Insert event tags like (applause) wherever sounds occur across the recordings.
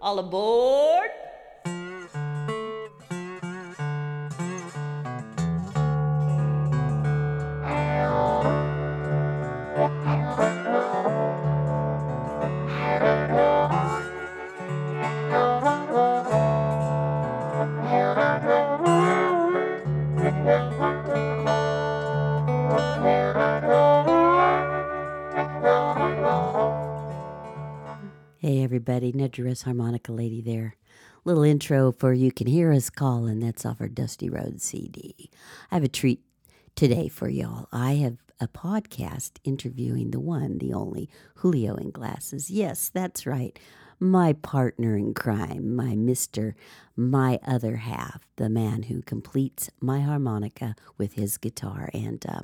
All aboard! Harmonica Lady there. Little intro for You Can Hear Us Calling. That's off our Dusty Road CD. I have a treat today for y'all. I have a podcast interviewing the one, the only Julio in Glasses. Yes, that's right. My partner in crime, my Mr. My other half, the man who completes my harmonica with his guitar. And uh,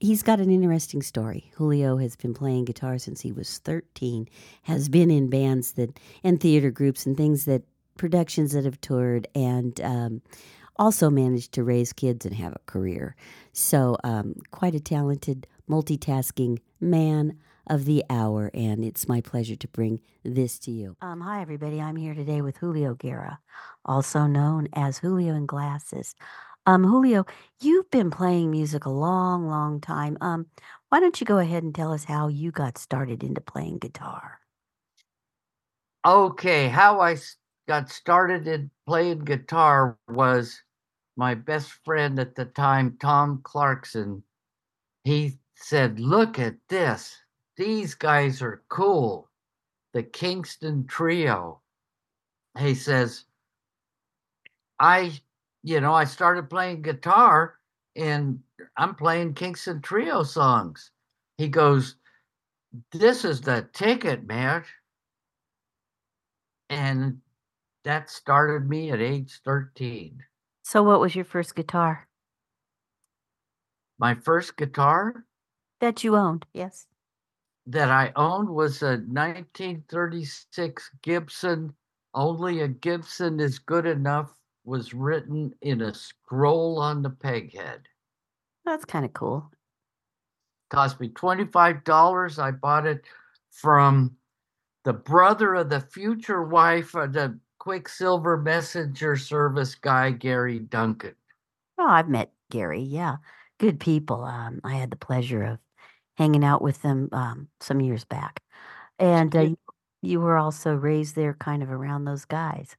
he's got an interesting story. Julio has been playing guitar since he was 13, has been in bands that and theater groups and things that productions that have toured, and um, also managed to raise kids and have a career. So, um, quite a talented, multitasking man of the hour, and it's my pleasure to bring this to you. Um, hi, everybody. I'm here today with Julio Guerra, also known as Julio in Glasses. Um, Julio, you've been playing music a long, long time. Um, why don't you go ahead and tell us how you got started into playing guitar? Okay, how I got started in playing guitar was my best friend at the time, Tom Clarkson. He said, Look at this. These guys are cool. The Kingston Trio. He says, I, you know, I started playing guitar and I'm playing Kingston Trio songs. He goes, This is the ticket, man. And that started me at age 13. So, what was your first guitar My first guitar that you owned? Yes. that I owned was a 1936 Gibson. Only a Gibson is good enough was written in a scroll on the peghead. That's kind of cool. Cost me $25. I bought it from the brother of the future wife of the Quicksilver Messenger Service guy, Gary Duncan. Oh, I've met Gary. Yeah, good people. Um, I had the pleasure of hanging out with them um, some years back, and uh, you, you were also raised there, kind of around those guys.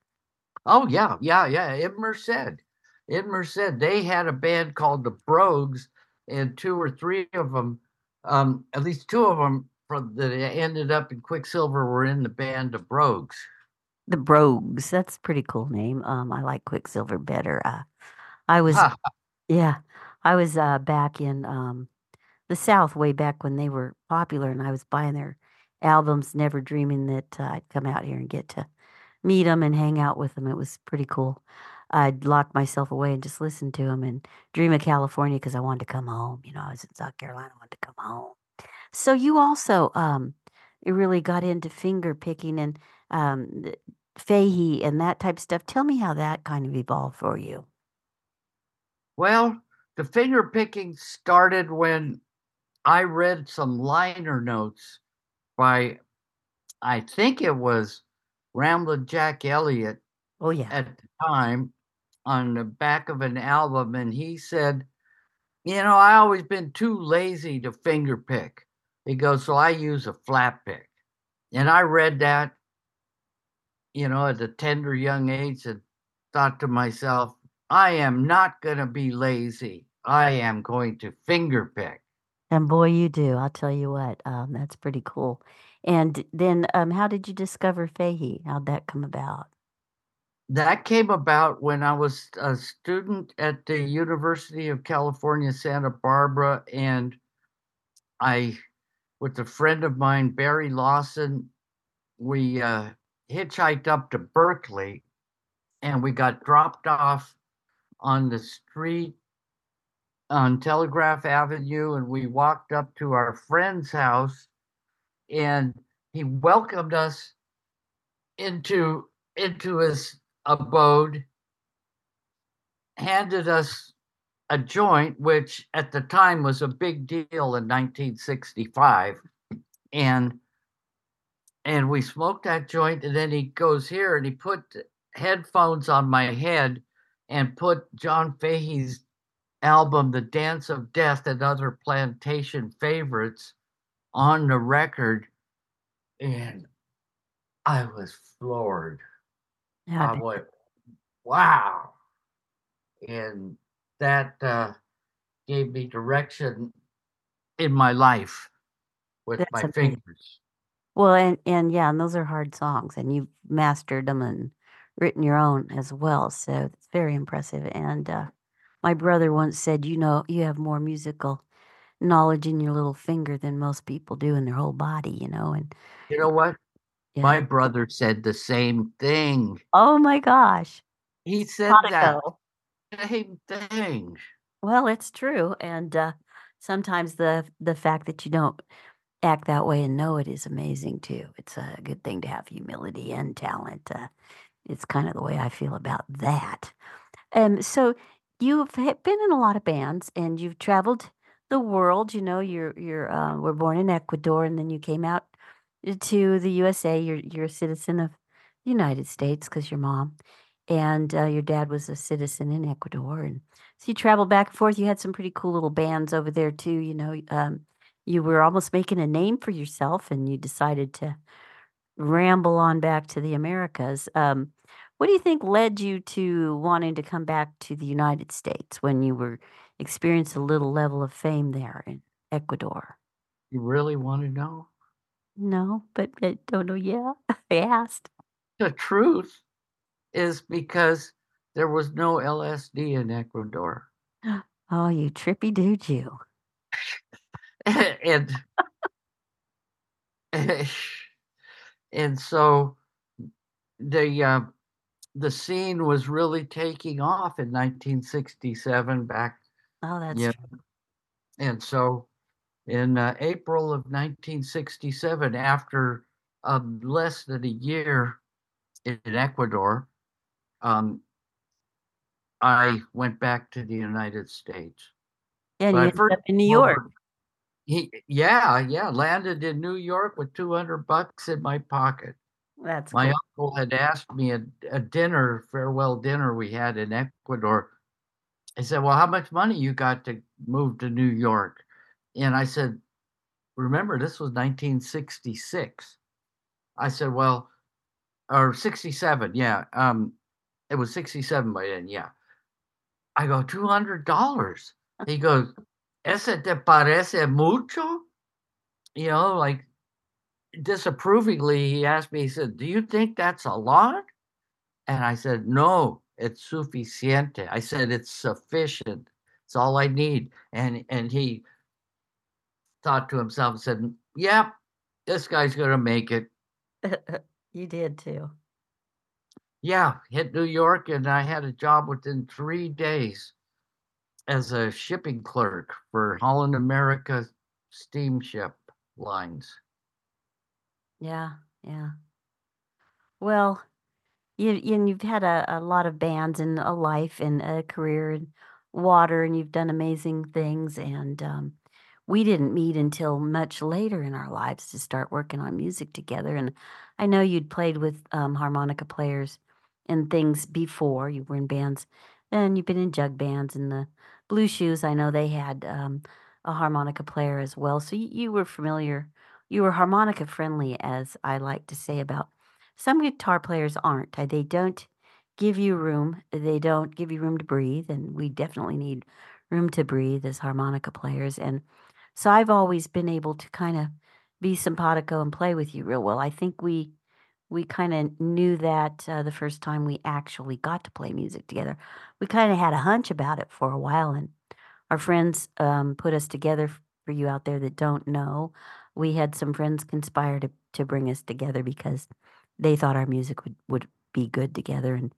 Oh yeah, yeah, yeah. In Merced, in Merced, they had a band called the Brogues, and two or three of them, um, at least two of them, from that ended up in Quicksilver were in the band the Brogues. The Brogues. That's a pretty cool name. Um, I like Quicksilver better. Uh, I was, yeah, I was uh, back in um, the South way back when they were popular, and I was buying their albums, never dreaming that uh, I'd come out here and get to meet them and hang out with them. It was pretty cool. I'd lock myself away and just listen to them and dream of California because I wanted to come home. You know, I was in South Carolina, I wanted to come home. So you also um, you really got into finger picking and um, Fahey and that type of stuff. Tell me how that kind of evolved for you. Well, the finger picking started when I read some liner notes by, I think it was Ramblin' Jack Elliott Oh yeah, at the time on the back of an album, and he said, You know, I always been too lazy to finger pick. He goes, So I use a flat pick. And I read that, you know, at a tender young age and thought to myself, I am not going to be lazy. I am going to finger pick. and boy, you do. I'll tell you what. Um, that's pretty cool. And then, um, how did you discover Fahey? How'd that come about? That came about when I was a student at the University of California, Santa Barbara, and I, with a friend of mine, Barry Lawson, we uh, hitchhiked up to Berkeley and we got dropped off on the street on Telegraph Avenue and we walked up to our friend's house and he welcomed us into into his abode handed us a joint which at the time was a big deal in 1965 and and we smoked that joint, and then he goes here and he put headphones on my head and put John Fahey's album, The Dance of Death and Other Plantation Favorites, on the record. And I was floored. Yeah, I went, wow. And that uh, gave me direction in my life with That's my amazing. fingers. Well, and and yeah, and those are hard songs, and you've mastered them and written your own as well. So it's very impressive. And uh, my brother once said, "You know, you have more musical knowledge in your little finger than most people do in their whole body." You know, and You know what? yeah. My brother said the same thing. oh my gosh, He said that same thing. Well, it's true, and uh, sometimes the the fact that you don't act that way and know it is amazing too. It's a good thing to have humility and talent. Uh, it's kind of the way I feel about that. Um, so you've been in a lot of bands and you've traveled the world. You know, you're you're uh, were born in Ecuador and then you came out to the USA. You're you're a citizen of the United States because your mom and uh, your dad was a citizen in Ecuador, and so you traveled back and forth. You had some pretty cool little bands over there too. You know, um, you were almost making a name for yourself, and you decided to ramble on back to the Americas. Um, what do you think led you to wanting to come back to the United States when you were experienced a little level of fame there in Ecuador? You really want to know? No, but I don't know. Yeah, (laughs) I asked. The truth is because there was no LSD in Ecuador. (gasps) Oh, you trippy dude, you. (laughs) and (laughs) and so the uh, the scene was really taking off in 1967 back Oh, that's Yeah. true. and so in uh, April of 1967 after um, less than a year in Ecuador um, I went back to the United States And But you I ended first up in New York. he yeah yeah landed in New York with 200 bucks in my pocket That's My cool. uncle had asked me at a dinner, farewell dinner we had in Ecuador. He said, Well, how much money you got to move to New York? And I said, Remember, this was 1966. I said, Well, or 67, yeah. Um, it was 67 by then, yeah. I go, $200. He goes, Ese te parece mucho? You know, like disapprovingly, he asked me, he said, Do you think that's a lot? And I said, No, it's suficiente. I said, It's sufficient. It's all I need. And and he thought to himself and said, Yeah, this guy's gonna make it. (laughs) you did too. Yeah, hit New York and I had a job within three days as a shipping clerk for Holland America steamship lines. Yeah, yeah. Well, you and you've had a, a lot of bands and a life and a career in water, and you've done amazing things. And um, we didn't meet until much later in our lives to start working on music together. And I know you'd played with um, harmonica players and things before. You were in bands, and you've been in jug bands and the Blue Shoes. I know they had um, a harmonica player as well, so you, you were familiar. You were harmonica friendly, as I like to say about some guitar players aren't. Uh, They don't give you room. They don't give you room to breathe, and we definitely need room to breathe as harmonica players. And so I've always been able to kind of be simpatico and play with you real well. I think we we kind of knew that uh, the first time we actually got to play music together. We kind of had a hunch about it for a while, and our friends um, put us together. For you out there that don't know, we had some friends conspire to to bring us together because they thought our music would would be good together and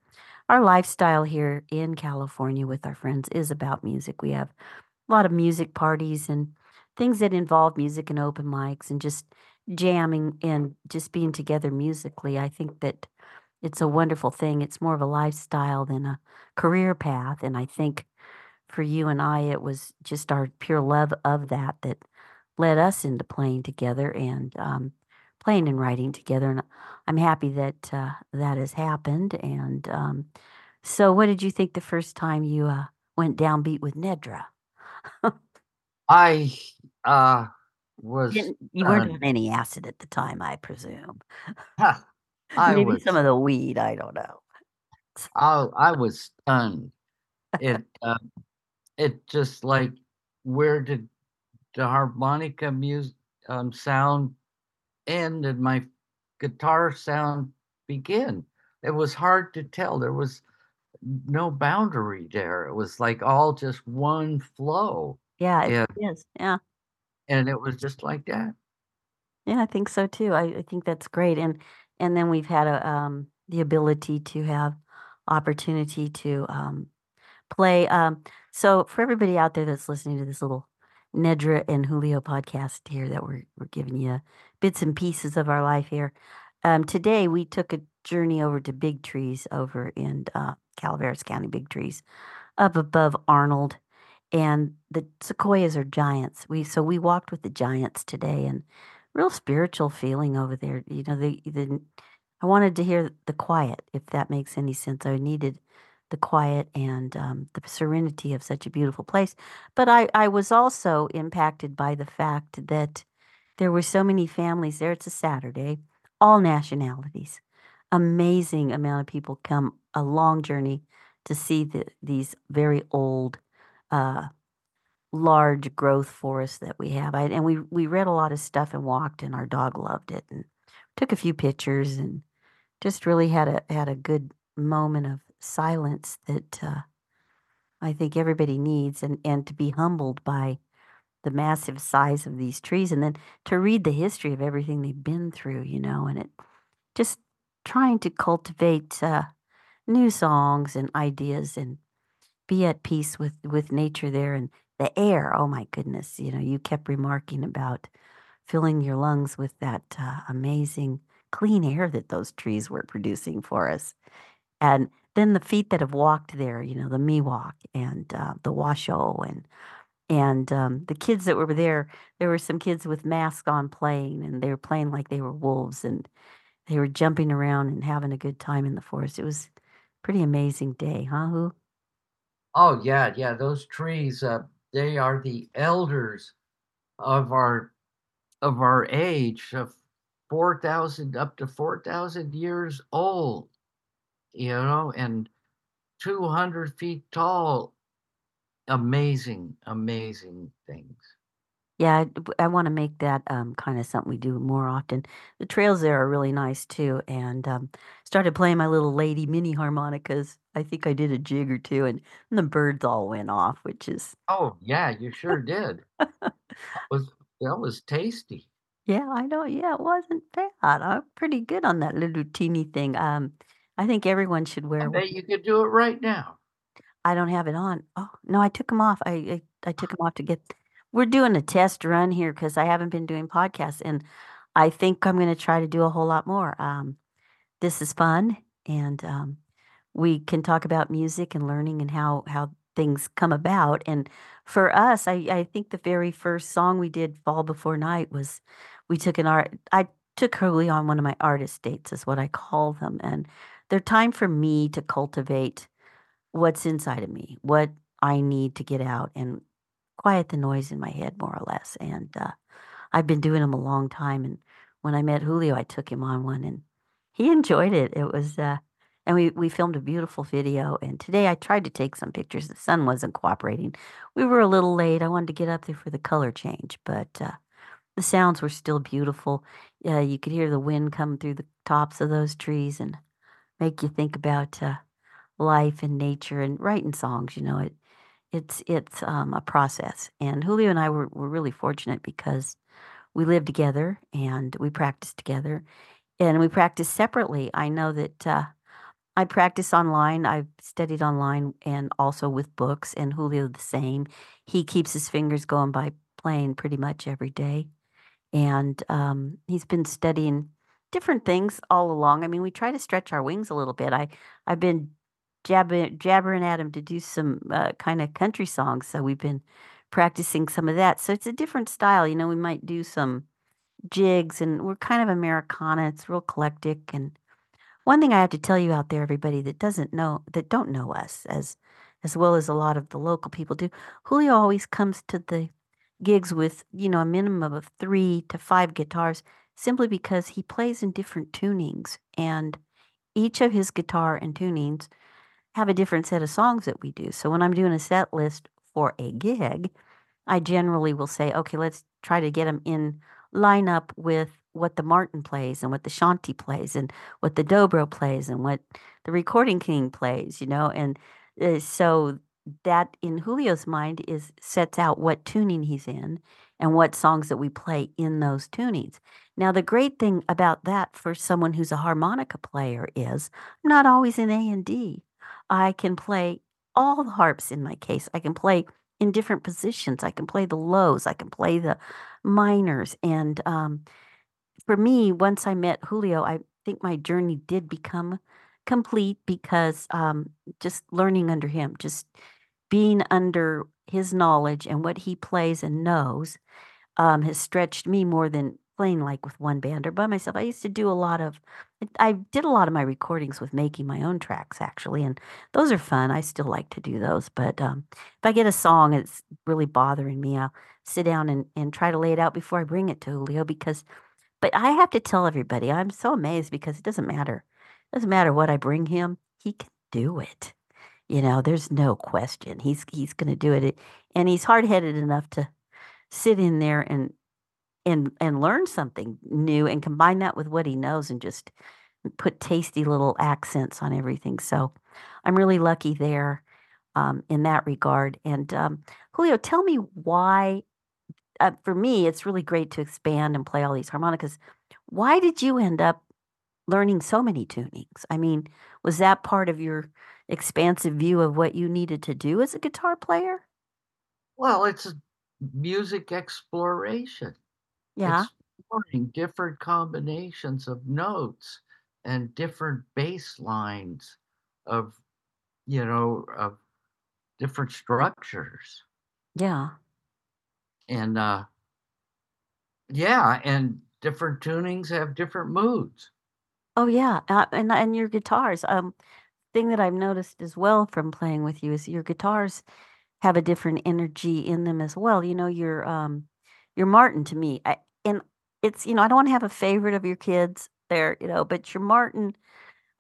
our lifestyle here in California with our friends is about music. We have a lot of music parties and things that involve music and open mics and just jamming and just being together musically. I think that it's a wonderful thing. It's more of a lifestyle than a career path. And I think for you and I, it was just our pure love of that that led us into playing together and um, playing and writing together, and I'm happy that uh, that has happened. And um, so, what did you think the first time you uh, went downbeat with Nedra? I uh, was. Didn't, you weren't on any acid at the time, I presume. (laughs) I Maybe was. some of the weed. I don't know. I I was stunned. It (laughs) uh, it just like where did the harmonica music um, sound end and my guitar sound begin? It was hard to tell. There was no boundary there. It was like all just one flow. Yeah, it and, is. Yeah. And it was just like that. Yeah, I think so too. I, I think that's great. And and then we've had a um the ability to have opportunity to um play. Um so for everybody out there that's listening to this little Nedra and Julio podcast here that we're we're giving you bits and pieces of our life here. Um today we took a journey over to Big Trees over in uh Calaveras County Big Trees up above Arnold and the sequoias are giants. We so we walked with the giants today and real spiritual feeling over there. You know, the the I wanted to hear the quiet, if that makes any sense. I needed the quiet and um, the serenity of such a beautiful place. But I, I was also impacted by the fact that there were so many families there. It's a Saturday, all nationalities. Amazing amount of people come a long journey to see the, these very old uh, large growth forests that we have. I, and we we read a lot of stuff and walked, and our dog loved it, and took a few pictures, and just really had a had a good moment of silence that uh, I think everybody needs, and and to be humbled by the massive size of these trees, and then to read the history of everything they've been through, you know, and it just trying to cultivate uh, new songs and ideas and be at peace with with nature there and the air, oh my goodness, you know, you kept remarking about filling your lungs with that uh, amazing clean air that those trees were producing for us. And then the feet that have walked there, you know, the Miwok and uh, the Washoe and and um, the kids that were there, there were some kids with masks on playing, and they were playing like they were wolves, and they were jumping around and having a good time in the forest. It was pretty amazing day, huh? Who? Oh yeah, yeah. Those trees, uh, they are the elders of our of our age of 4000 up to 4000 years old you know and 200 feet tall amazing amazing things. Yeah i, I want to make that um, kind of something we do more often. The trails there are really nice too and um, started playing my little lady mini harmonicas. I think i did a jig or two and, and the birds all went off which is oh yeah you sure did. That (laughs) was that was tasty. Yeah i know yeah it wasn't bad. I'm pretty good on that little teeny thing. Um i think everyone should wear I bet you could do it right now I don't have it on. Oh, no, I took them off. I I, I took them off to get. We're doing a test run here because I haven't been doing podcasts, and I think I'm going to try to do a whole lot more. Um, this is fun, and um, we can talk about music and learning and how how things come about. And for us, I I think the very first song we did, "Fall Before Night," was we took an art. I took Hurley on one of my artist dates, is what I call them, and they're time for me to cultivate what's inside of me, what I need to get out and quiet the noise in my head, more or less. And uh, I've been doing them a long time. And when I met Julio, I took him on one, and he enjoyed it. It was, uh, and we we filmed a beautiful video. And today I tried to take some pictures. The sun wasn't cooperating. We were a little late. I wanted to get up there for the color change, but uh, the sounds were still beautiful. Uh, you could hear the wind come through the tops of those trees and make you think about uh, life and nature and writing songs. You know, it it's it's um, a process. And Julio and I were, were really fortunate because we lived together and we practiced together, and we practiced separately. I know that uh, I practice online. I've studied online and also with books. And Julio the same. He keeps his fingers going by playing pretty much every day, and um, he's been studying different things all along. I mean, we try to stretch our wings a little bit. I I've been jabbering, jabbering at him to do some uh, kind of country songs. So we've been practicing some of that. So it's a different style. You know, we might do some jigs, and we're kind of Americana. It's real eclectic. And one thing I have to tell you out there, everybody that doesn't know, that don't know us as as well as a lot of the local people do, Julio always comes to the gigs with you know a minimum of three to five guitars, simply because he plays in different tunings, and each of his guitar and tunings have a different set of songs that we do. So when I'm doing a set list for a gig, I generally will say, okay, let's try to get them in line up with what the Martin plays and what the Shanti plays and what the Dobro plays and what the Recording King plays, you know, and uh, so that in Julio's mind is sets out what tuning he's in and what songs that we play in those tunings. Now the great thing about that for someone who's a harmonica player is I'm not always in A and D. I can play all the harps in my case. I can play in different positions. I can play the lows. I can play the minors. And um, for me, once I met Julio, I think my journey did become complete because um, just learning under him, just being under his knowledge and what he plays and knows um, has stretched me more than playing like with one band or by myself. I used to do a lot of, I did a lot of my recordings with making my own tracks actually, and those are fun. I still like to do those, but um, if I get a song it's really bothering me, I'll sit down and, and try to lay it out before I bring it to Julio because, but I have to tell everybody, I'm so amazed because it doesn't matter. It doesn't matter what I bring him, he can do it. You know, there's no question. He's he's going to do it, and he's hard headed enough to sit in there and and and learn something new and combine that with what he knows and just put tasty little accents on everything. So I'm really lucky there um, in that regard. And um, Julio, tell me why. Uh, for me, it's really great to expand and play all these harmonicas. Why did you end up learning so many tunings? I mean, was that part of your expansive view of what you needed to do as a guitar player? Well, it's music exploration. Yeah. Exploring different combinations of notes and different bass lines of, you know, of different structures. Yeah. And uh yeah, and different tunings have different moods. Oh yeah, uh, and and your guitars. Um, thing that I've noticed as well from playing with you is your guitars have a different energy in them as well. You know, your um your Martin to me, I and it's you know, I don't wanna have a favorite of your kids there, you know, but you're Martin,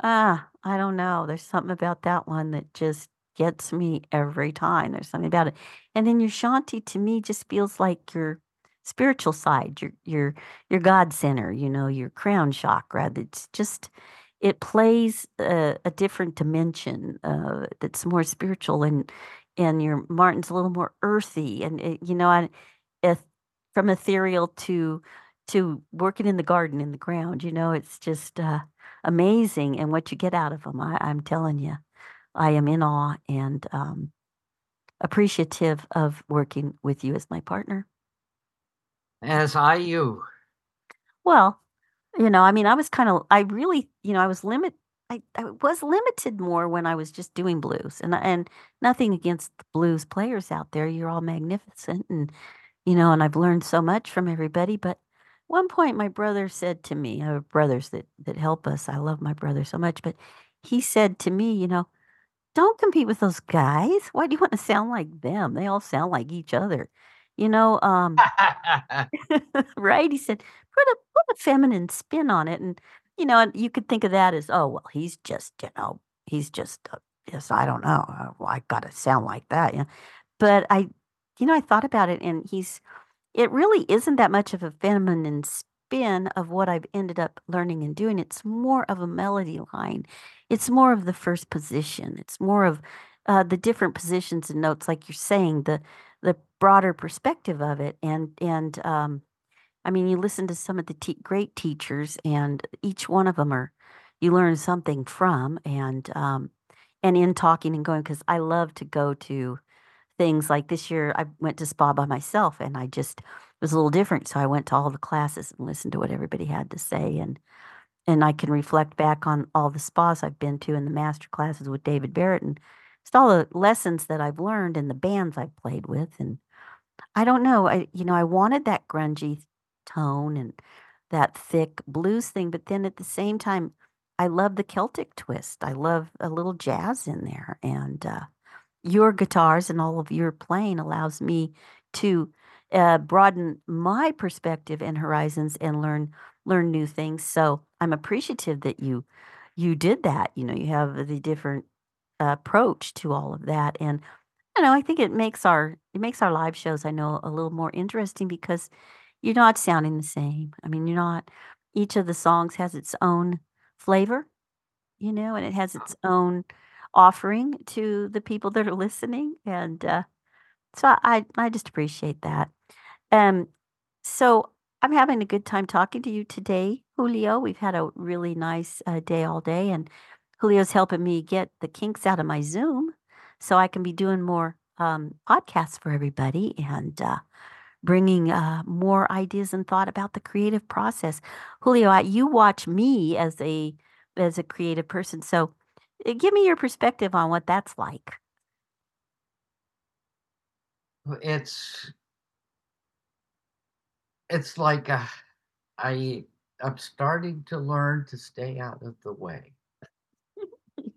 ah, I don't know. There's something about that one that just gets me every time. There's something about it. And then your Shanti to me just feels like your spiritual side, your your your God center, you know, your crown chakra. That's just it plays a, a different dimension uh, that's more spiritual and and your Martin's a little more earthy and it, you know I, if, from ethereal to to working in the garden in the ground you know it's just uh, amazing and what you get out of them I, I'm telling you I am in awe and um, appreciative of working with you as my partner as I you well you know I mean I was kind of I really you know I was limit I, I was limited more when I was just doing blues, and and nothing against the blues players out there. You're all magnificent, and you know, and I've learned so much from everybody. But one point, my brother said to me, I have brothers that that help us. I love my brother so much, but he said to me, you know, don't compete with those guys. Why do you want to sound like them? They all sound like each other. You know, um, (laughs) (laughs) right? He said, put a put a feminine spin on it, and you know, and you could think of that as, oh, well, he's just, you know, he's just, uh, yes, I don't know. Uh, well, I got to sound like that. Yeah. But I, you know, I thought about it and he's, it really isn't that much of a feminine spin of what I've ended up learning and doing. It's more of a melody line. It's more of the first position. It's more of uh, the different positions and notes, like you're saying, the, the broader perspective of it. And, and, um, I mean, you listen to some of the te- great teachers, and each one of them are you learn something from, and um, and in talking and going because I love to go to things like this year. I went to SPAH by myself, and I just it was a little different. So I went to all the classes and listened to what everybody had to say, and and I can reflect back on all the SPAHs I've been to and the master classes with David Barrett, and just all the lessons that I've learned and the bands I've played with, and I don't know, I you know I wanted that grungy tone and that thick blues thing, but then at the same time, I love the Celtic twist. I love a little jazz in there, and uh, your guitars and all of your playing allows me to uh, broaden my perspective and horizons and learn learn new things. So I'm appreciative that you you did that. You know, you have the different approach to all of that, and you know, I think it makes our it makes our live shows I know a little more interesting because you're not sounding the same. I mean, you're not. Each of the songs has its own flavor, you know, and it has its own offering to the people that are listening, and uh, so I I just appreciate that. Um, so I'm having a good time talking to you today, Julio. We've had a really nice uh, day all day, and Julio's helping me get the kinks out of my Zoom so I can be doing more um, podcasts for everybody and uh, bringing uh, more ideas and thought about the creative process. Julio, you watch me as a as a creative person, so give me your perspective on what that's like. It's it's like uh, I I'm starting to learn to stay out of the way.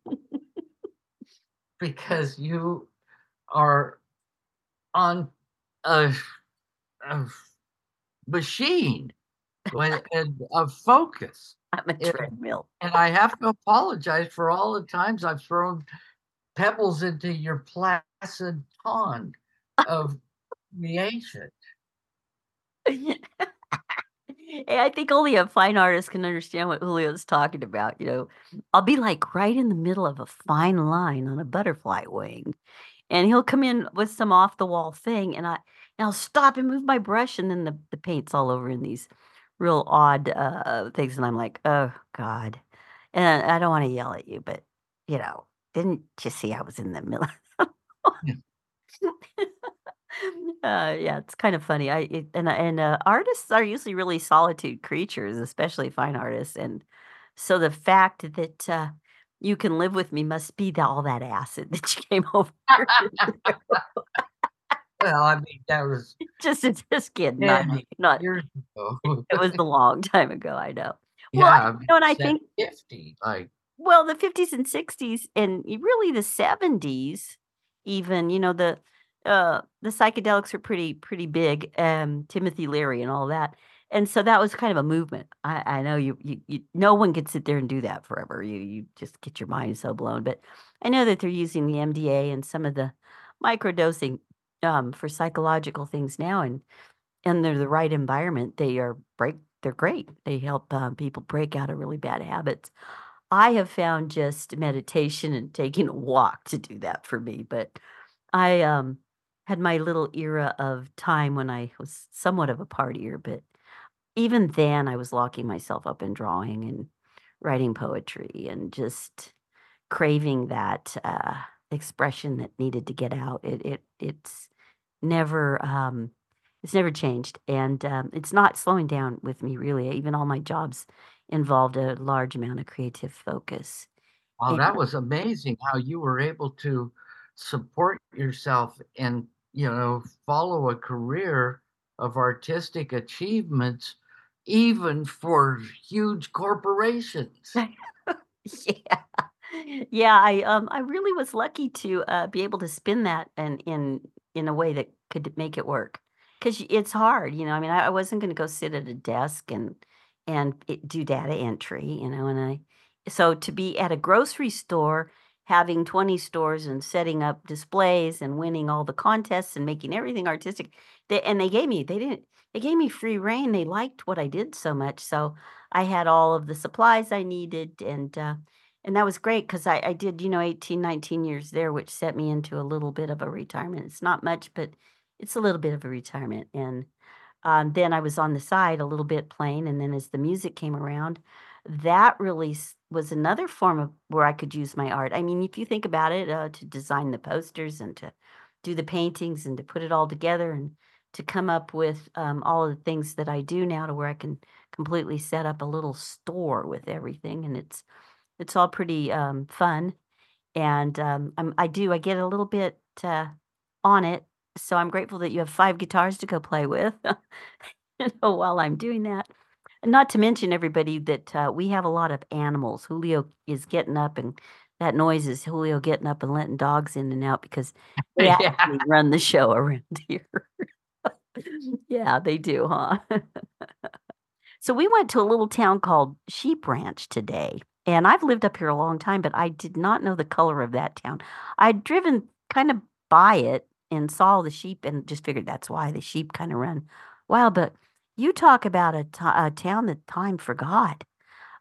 (laughs) because you are on a, a machine and a focus. I'm a And, treadmill. and I have to apologize for all the times I've thrown pebbles into your placid pond of creation. (laughs) Hey, I think only a fine artist can understand what Julio's talking about, you know? I'll be, like, right in the middle of a fine line on a butterfly wing, and he'll come in with some off the wall thing, and I and I'll stop and move my brush, and then the the paint's all over in these real odd, uh, things, and I'm like, "Oh god." And I don't wanna yell at you, but, you know, didn't you see I was in the middle? Yeah. (laughs) Uh, yeah, it's kind of funny. I it, and and uh, artists are usually really solitude creatures, especially fine artists, and so the fact that uh, you can live with me must be the, all that acid (laughs) that you came over. (laughs) here to do. Well, I mean, that was (laughs) just just kidding, not (laughs) not. years ago. (laughs) It was a long time ago. I know. Well, I- Yeah, I you know, and I think 50, like, Well, the 50s and 60s and really the 70s even, you know, the, uh, the psychedelics were pretty pretty big, um, Timothy Leary and all that, and so that was kind of a movement. I I know you you you no one could sit there and do that forever. You you just get your mind so blown, but I know that they're using the MDA and some of the microdosing, um, for psychological things now, and and they're the right environment, they are break they're great. They help, um, people break out of really bad habits. I have found just meditation and taking a walk to do that for me, but I, um, had my little era of time when I was somewhat of a partier, but even then I was locking myself up in drawing and writing poetry and just craving that, uh, expression that needed to get out. It it it's never, um, it's never changed, and, um, it's not slowing down with me really. Even all my jobs involved a large amount of creative focus. wow, And that was amazing how you were able to support yourself and, you know, follow a career of artistic achievements, even for huge corporations. (laughs) Yeah. Yeah, I, um, I really was lucky to, uh, be able to spin that in in in a way that could make it work. Because it's hard, you know, I mean, I wasn't gonna go sit at a desk and and it do data entry, you know, and I so to be at a grocery store, having 20 stores and setting up displays and winning all the contests and making everything artistic, they and they gave me they didn't they gave me free reign they liked what I did so much, so I had all of the supplies I needed, and, uh, and that was great 'cause I I did, you know, 18, 19 years there, which set me into a little bit of a retirement. It's not much, but it's a little bit of a retirement, and, um, then I was on the side a little bit playing, and then as the music came around, that really was another form of where I could use my art. I mean, if you think about it, uh, to design the posters and to do the paintings and to put it all together and to come up with, um, all of the things that I do now to where I can completely set up a little store with everything, and it's it's all pretty, um, fun, and, um, I'm I do I get a little bit, uh, on it, so I'm grateful that you have 5 guitars to go play with. (laughs) you know, while I'm doing that. And not to mention everybody that uh, we have a lot of animals. Julio is getting up, and that noise is Julio getting up and letting dogs in and out because (laughs) they Yeah. actually run the show around (laughs) here. yeah, they do, huh? so we went to a little town called Sheep Ranch today. And I've lived up here a long time, but I did not know the color of that town. I'd driven kind of by it and saw the sheep and just figured that's why the sheep kind of run wild. But you talk about a to- a town that time forgot.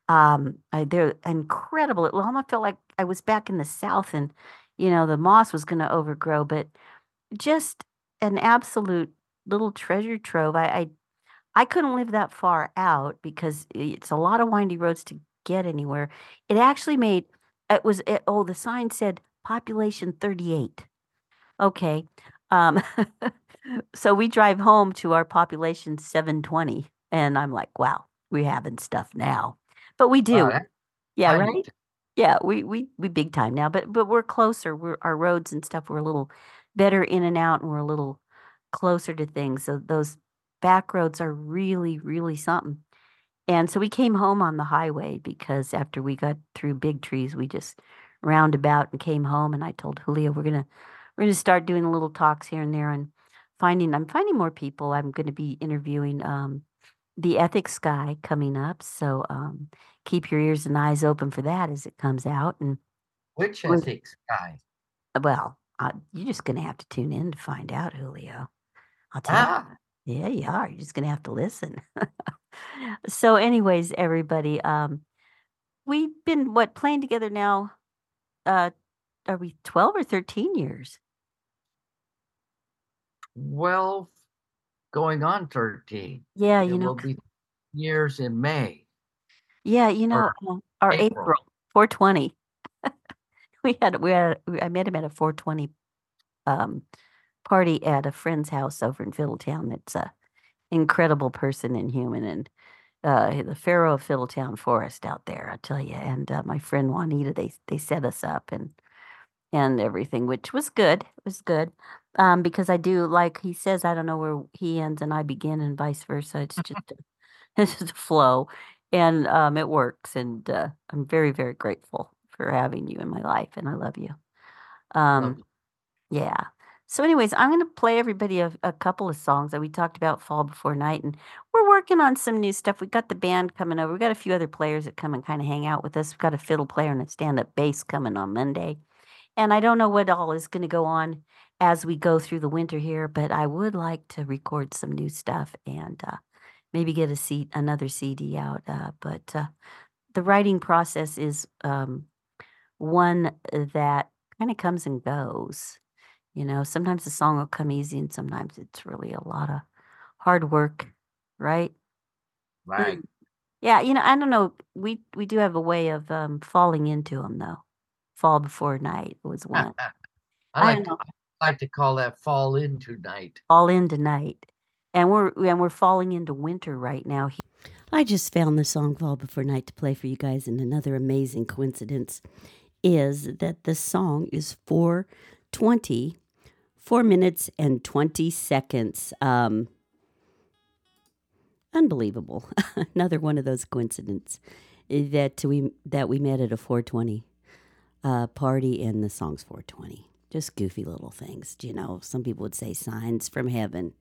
Um, I, they're incredible. It almost felt like I was back in the South and, you know, the moss was going to overgrow, but just an absolute little treasure trove. I, I I couldn't live that far out because it's a lot of windy roads to get anywhere. It actually made it was it, oh the sign said population 38. Okay. Um (laughs) so we drive home to our population 720 and I'm like, wow, we're having stuff now. But we do. Yeah, right? need Yeah, we we we big time now, but but we're closer. We're our roads and stuff were a little better in and out, and we're a little closer to things. So those back roads are really really something. And so we came home on the highway because after we got through big trees, we just roundabout and came home. And I told Julio we're gonna we're gonna start doing little talks here and there and finding I'm finding more people. I'm gonna be interviewing um, the ethics guy coming up. So um, keep your ears and eyes open for that as it comes out. And Which ethics guy? well, uh, you're just gonna have to tune in to find out, Julio. I'll tell Ah, you. Yeah, you are. You're just gonna have to listen. (laughs) so, anyways, everybody, um, we've been what playing together now. Uh, are we twelve or thirteen years? 12 going on 13. Yeah, It you know. will be years in May. Yeah, you know, or uh, our April. April, 420. (laughs) we had we had I met him at a 420 um party at a friend's house over in Fiddletown. That's a incredible person and human and uh the Pharaoh of Fiddletown Forest out there, I tell you. And uh, my friend Juanita, they they set us up and and everything, which was good. It was good. Um, because I do like he says, I don't know where he ends and I begin and vice versa. It's (laughs) just a, (laughs) it's just a flow and um, it works. And uh, I'm very, very grateful for having you in my life, and I love you. Um, Lovely. yeah. So, anyways, I'm going to play everybody a, a couple of songs that we talked about fall before night, and we're working on some new stuff. We got the band coming over. We've got a few other players that come and kind of hang out with us. We've got a fiddle player and a stand-up bass coming on Monday, and I don't know what all is going to go on as we go through the winter here, but I would like to record some new stuff and uh, maybe get a seat another CD out. Uh, but uh, the writing process is um, one that kind of comes and goes. You know, sometimes the song will come easy, and sometimes it's really a lot of hard work, right? Right. Yeah, you know, I don't know. We we do have a way of um, falling into them, though. Fall before night was one. (laughs) I I like, don't to. I like to call that fall into night. Fall into night, and we're and we're falling into winter right now. I just found the song Fall Before Night to play for you guys, and another amazing coincidence is that the song is 420, 4 minutes and 20 seconds. Um, unbelievable. (laughs) another one of those coincidences that we that we met at a 420 uh, party and the song's 420. Just goofy little things, you know. Some people would say signs from heaven.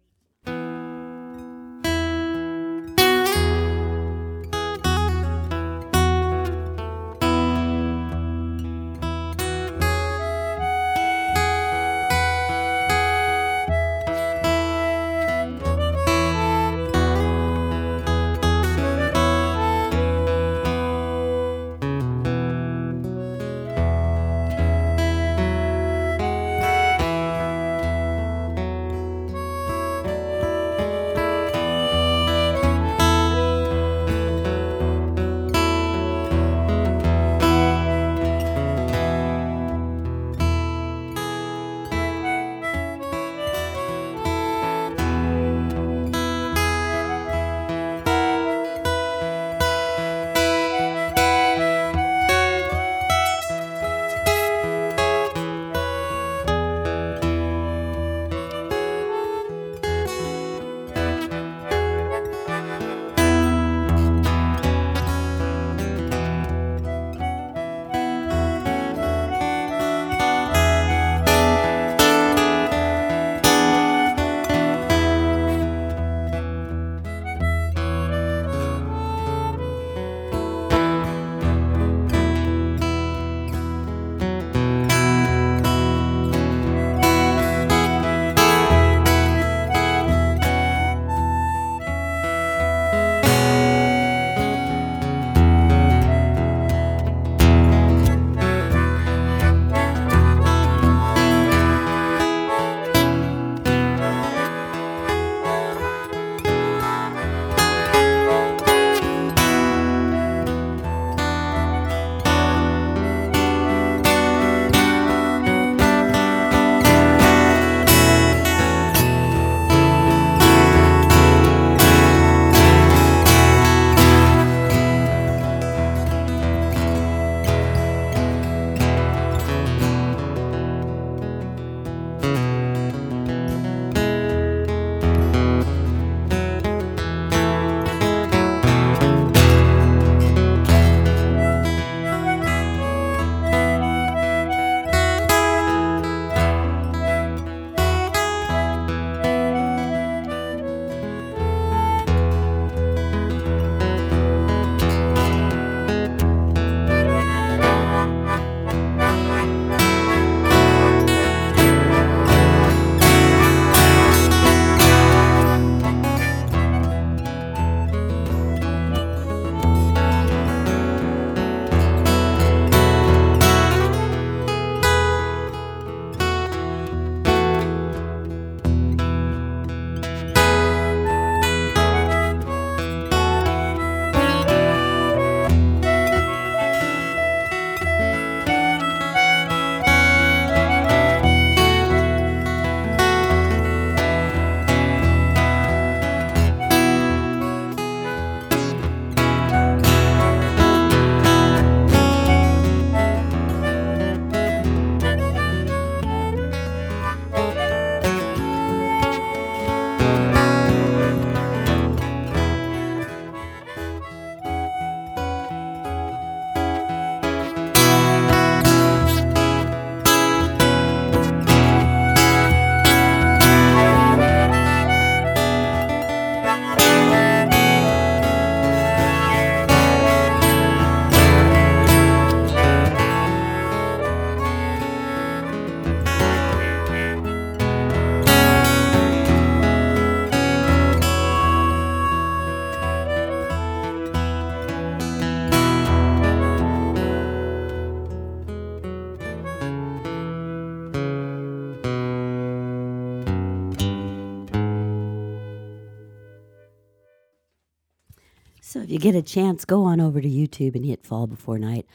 You get a chance, go on over to YouTube and hit Fall Before Night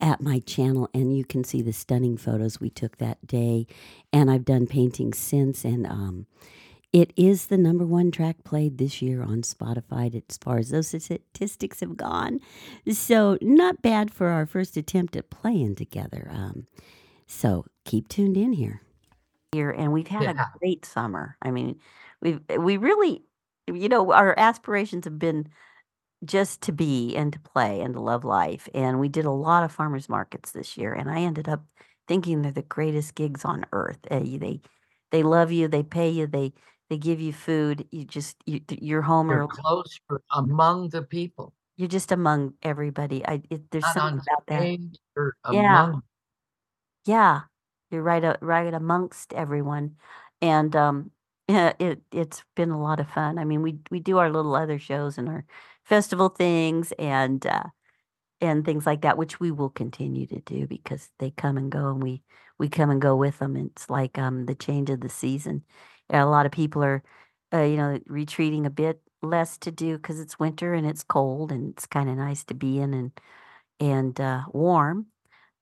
at my channel, and you can see the stunning photos we took that day. And I've done paintings since, and um, it is the number one track played this year on Spotify as far as those statistics have gone. So, not bad for our first attempt at playing together. Um, so, keep tuned in here. Here, and we've had yeah. a great summer. I mean, we we really, you know, our aspirations have been just to be and to play and to love life. And we did a lot of farmers markets this year, and I ended up thinking they're the greatest gigs on earth. Uh, they they love you, they pay you, they they give you food. You just you, you're home you're or close among the people. You're just among everybody. I it, there's Not something about that. yeah, among. yeah, you're right uh, right amongst everyone, and um, yeah, (laughs) it it's been a lot of fun. I mean, we we do our little other shows and our festival things and uh, and things like that, which we will continue to do because they come and go, and we we come and go with them. It's like um the change of the season a lot of people are, uh, you know, retreating a bit less to do because it's winter and it's cold and it's kind of nice to be in and and uh, warm.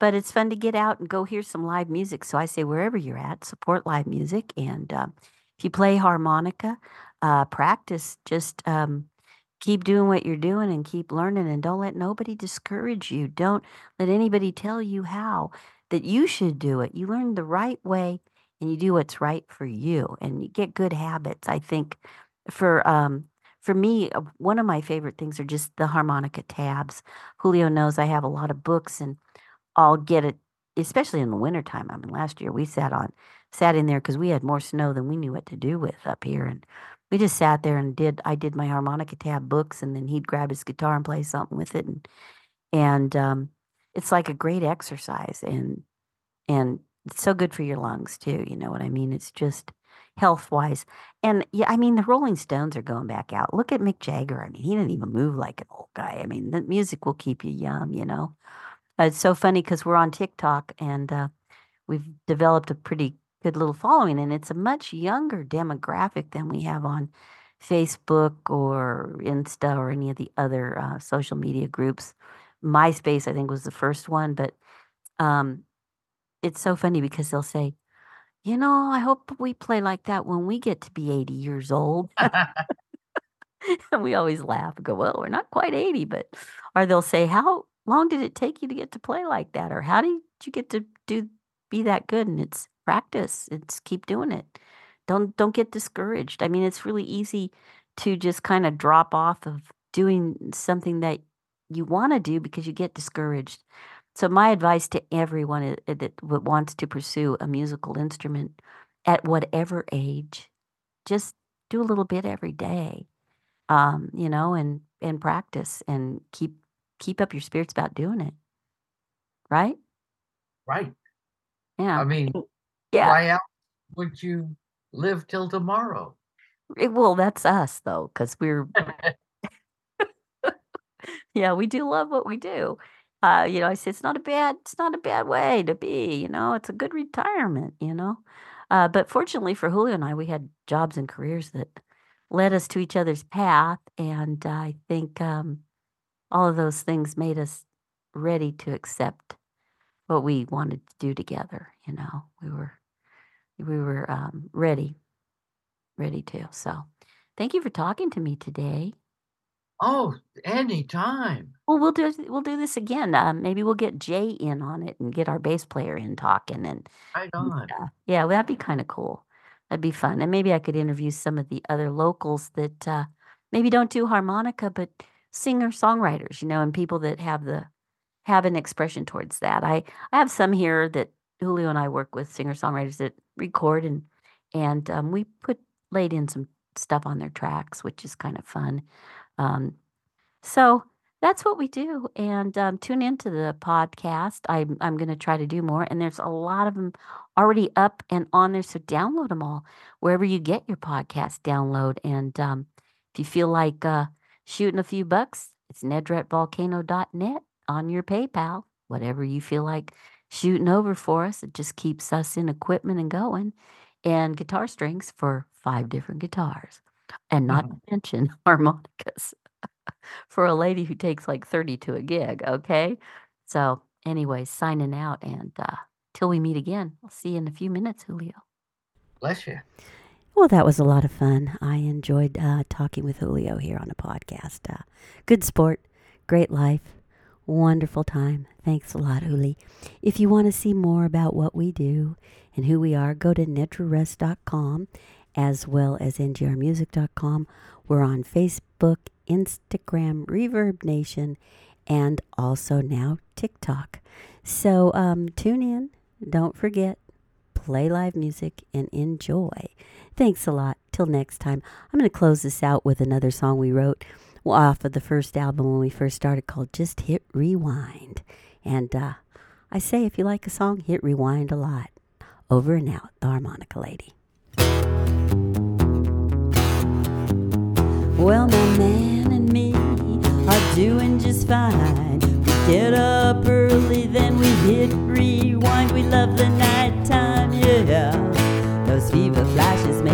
But it's fun to get out and go hear some live music. So I say wherever you're at, support live music. And uh, if you play harmonica, uh, practice. Just um, keep doing what you're doing and keep learning. And don't let nobody discourage you. Don't let anybody tell you how that you should do it. You learn the right way and you do what's right for you and you get good habits. I think for um for me, uh, one of my favorite things are just the harmonica tabs. Julio knows I have a lot of books and I'll get it, especially in the wintertime. I mean, last year we sat on, sat in there because we had more snow than we knew what to do with up here. And we just sat there and did, I did my harmonica tab books and then he'd grab his guitar and play something with it. And, and, um, it's like a great exercise and, and it's so good for your lungs too. You know what I mean? It's just health wise. And yeah, I mean, the Rolling Stones are going back out. Look at Mick Jagger. I mean, he didn't even move like an old guy. I mean, the music will keep you young, you know? It's so funny because we're on TikTok and uh, we've developed a pretty good little following, and it's a much younger demographic than we have on Facebook or Insta or any of the other uh, social media groups. MySpace, I think, was the first one, but um, it's so funny because they'll say, you know, I hope we play like that when we get to be 80 years old. (laughs) and we always laugh and go, well, we're not quite 80, but, or they'll say, how long did it take you to get to play like that? Or how did you get to do, be that good? And it's practice. It's keep doing it. Don't, don't get discouraged. I mean, it's really easy to just kind of drop off of doing something that you want to do because you get discouraged. So my advice to everyone that wants to pursue a musical instrument at whatever age, just do a little bit every day, um, you know, and and practice and keep keep up your spirits about doing it. Right? Right. Yeah. I mean, yeah. Why else would you live till tomorrow? Well, that's us though, because we're (laughs) yeah, we do love what we do uh, you know, I said it's not a bad it's not a bad way to be. You know, it's a good retirement. You know, uh, but fortunately for Julio and I, we had jobs and careers that led us to each other's path, and I think um, all of those things made us ready to accept what we wanted to do together. You know, we were we were um, ready, ready to. So, thank you for talking to me today. Oh, anytime. Well, we'll do we'll do this again. Uh, maybe we'll get Jay in on it and get our bass player in talking and, Right on. uh, yeah, well, that'd be kind of cool. That'd be fun. And maybe I could interview some of the other locals that uh, maybe don't do harmonica, but singer songwriters, you know, and people that have the have an expression towards that. I I have some here that Julio and I work with singer songwriters that record and and um, we put laid in some stuff on their tracks, which is kind of fun. Um, so that's what we do. And um, tune into the podcast. I'm, I'm going to try to do more. And there's a lot of them already up and on there. So download them all wherever you get your podcast, download. And um, if you feel like uh, shooting a few bucks, it's nedra on your PayPal, whatever you feel like shooting over for us. It just keeps us in equipment and going. And guitar strings for five different guitars and not to mention (laughs) harmonicas. (laughs) for a lady who takes like 30 to a gig, okay? So, anyway, signing out and uh, till we meet again, I'll see you in a few minutes, Julio. Bless you. Well, that was a lot of fun. I enjoyed uh, talking with Julio here on a podcast. Uh, good sport, great life, wonderful time. Thanks a lot, Uli. If you want to see more about what we do and who we are, go to nedraruss.com as well as njrmusic.com. We're on Facebook, Instagram, Reverb Nation, and also now TikTok. So um, tune in. Don't forget, play live music and enjoy. Thanks a lot. Till next time. I'm going to close this out with another song we wrote off of the first album when we first started called Just Hit Rewind. And uh, I say if you like a song, hit rewind a lot. Over and out, the harmonica lady. Well, my man and me are doing just fine. We get up early, then we hit rewind. We love the nighttime, yeah those fever flashes made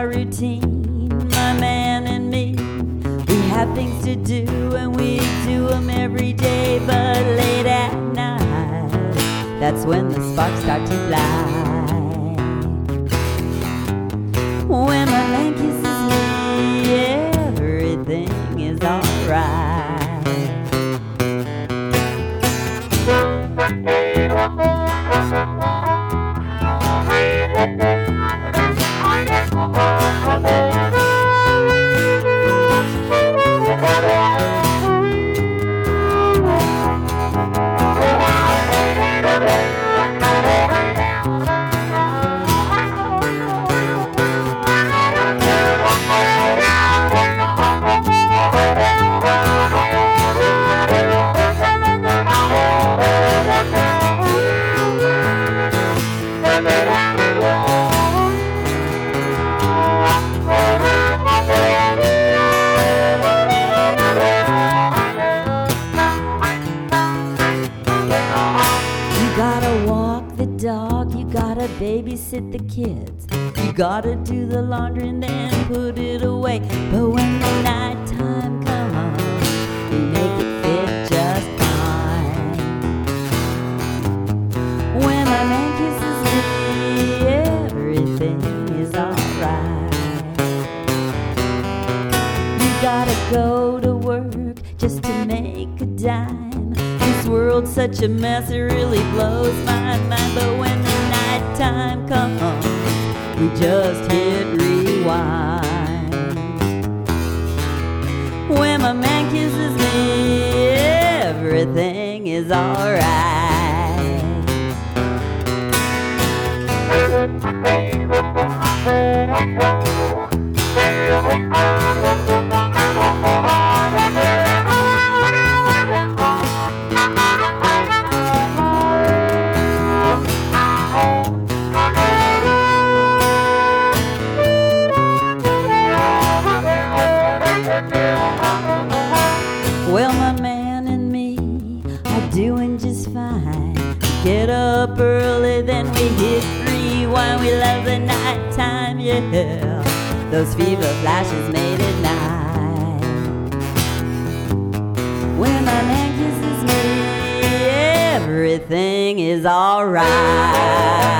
our routine, my man and me. We have things to do and we do them every day, but late at night, that's when the sparks start to fly. When my gotta go to work just to make a dime. This world's such a mess, it really blows my mind. But when the night time comes, we just hit rewind. When my man kisses me, everything is alright. Those fever flashes made at night. When my man kisses me, everything is alright.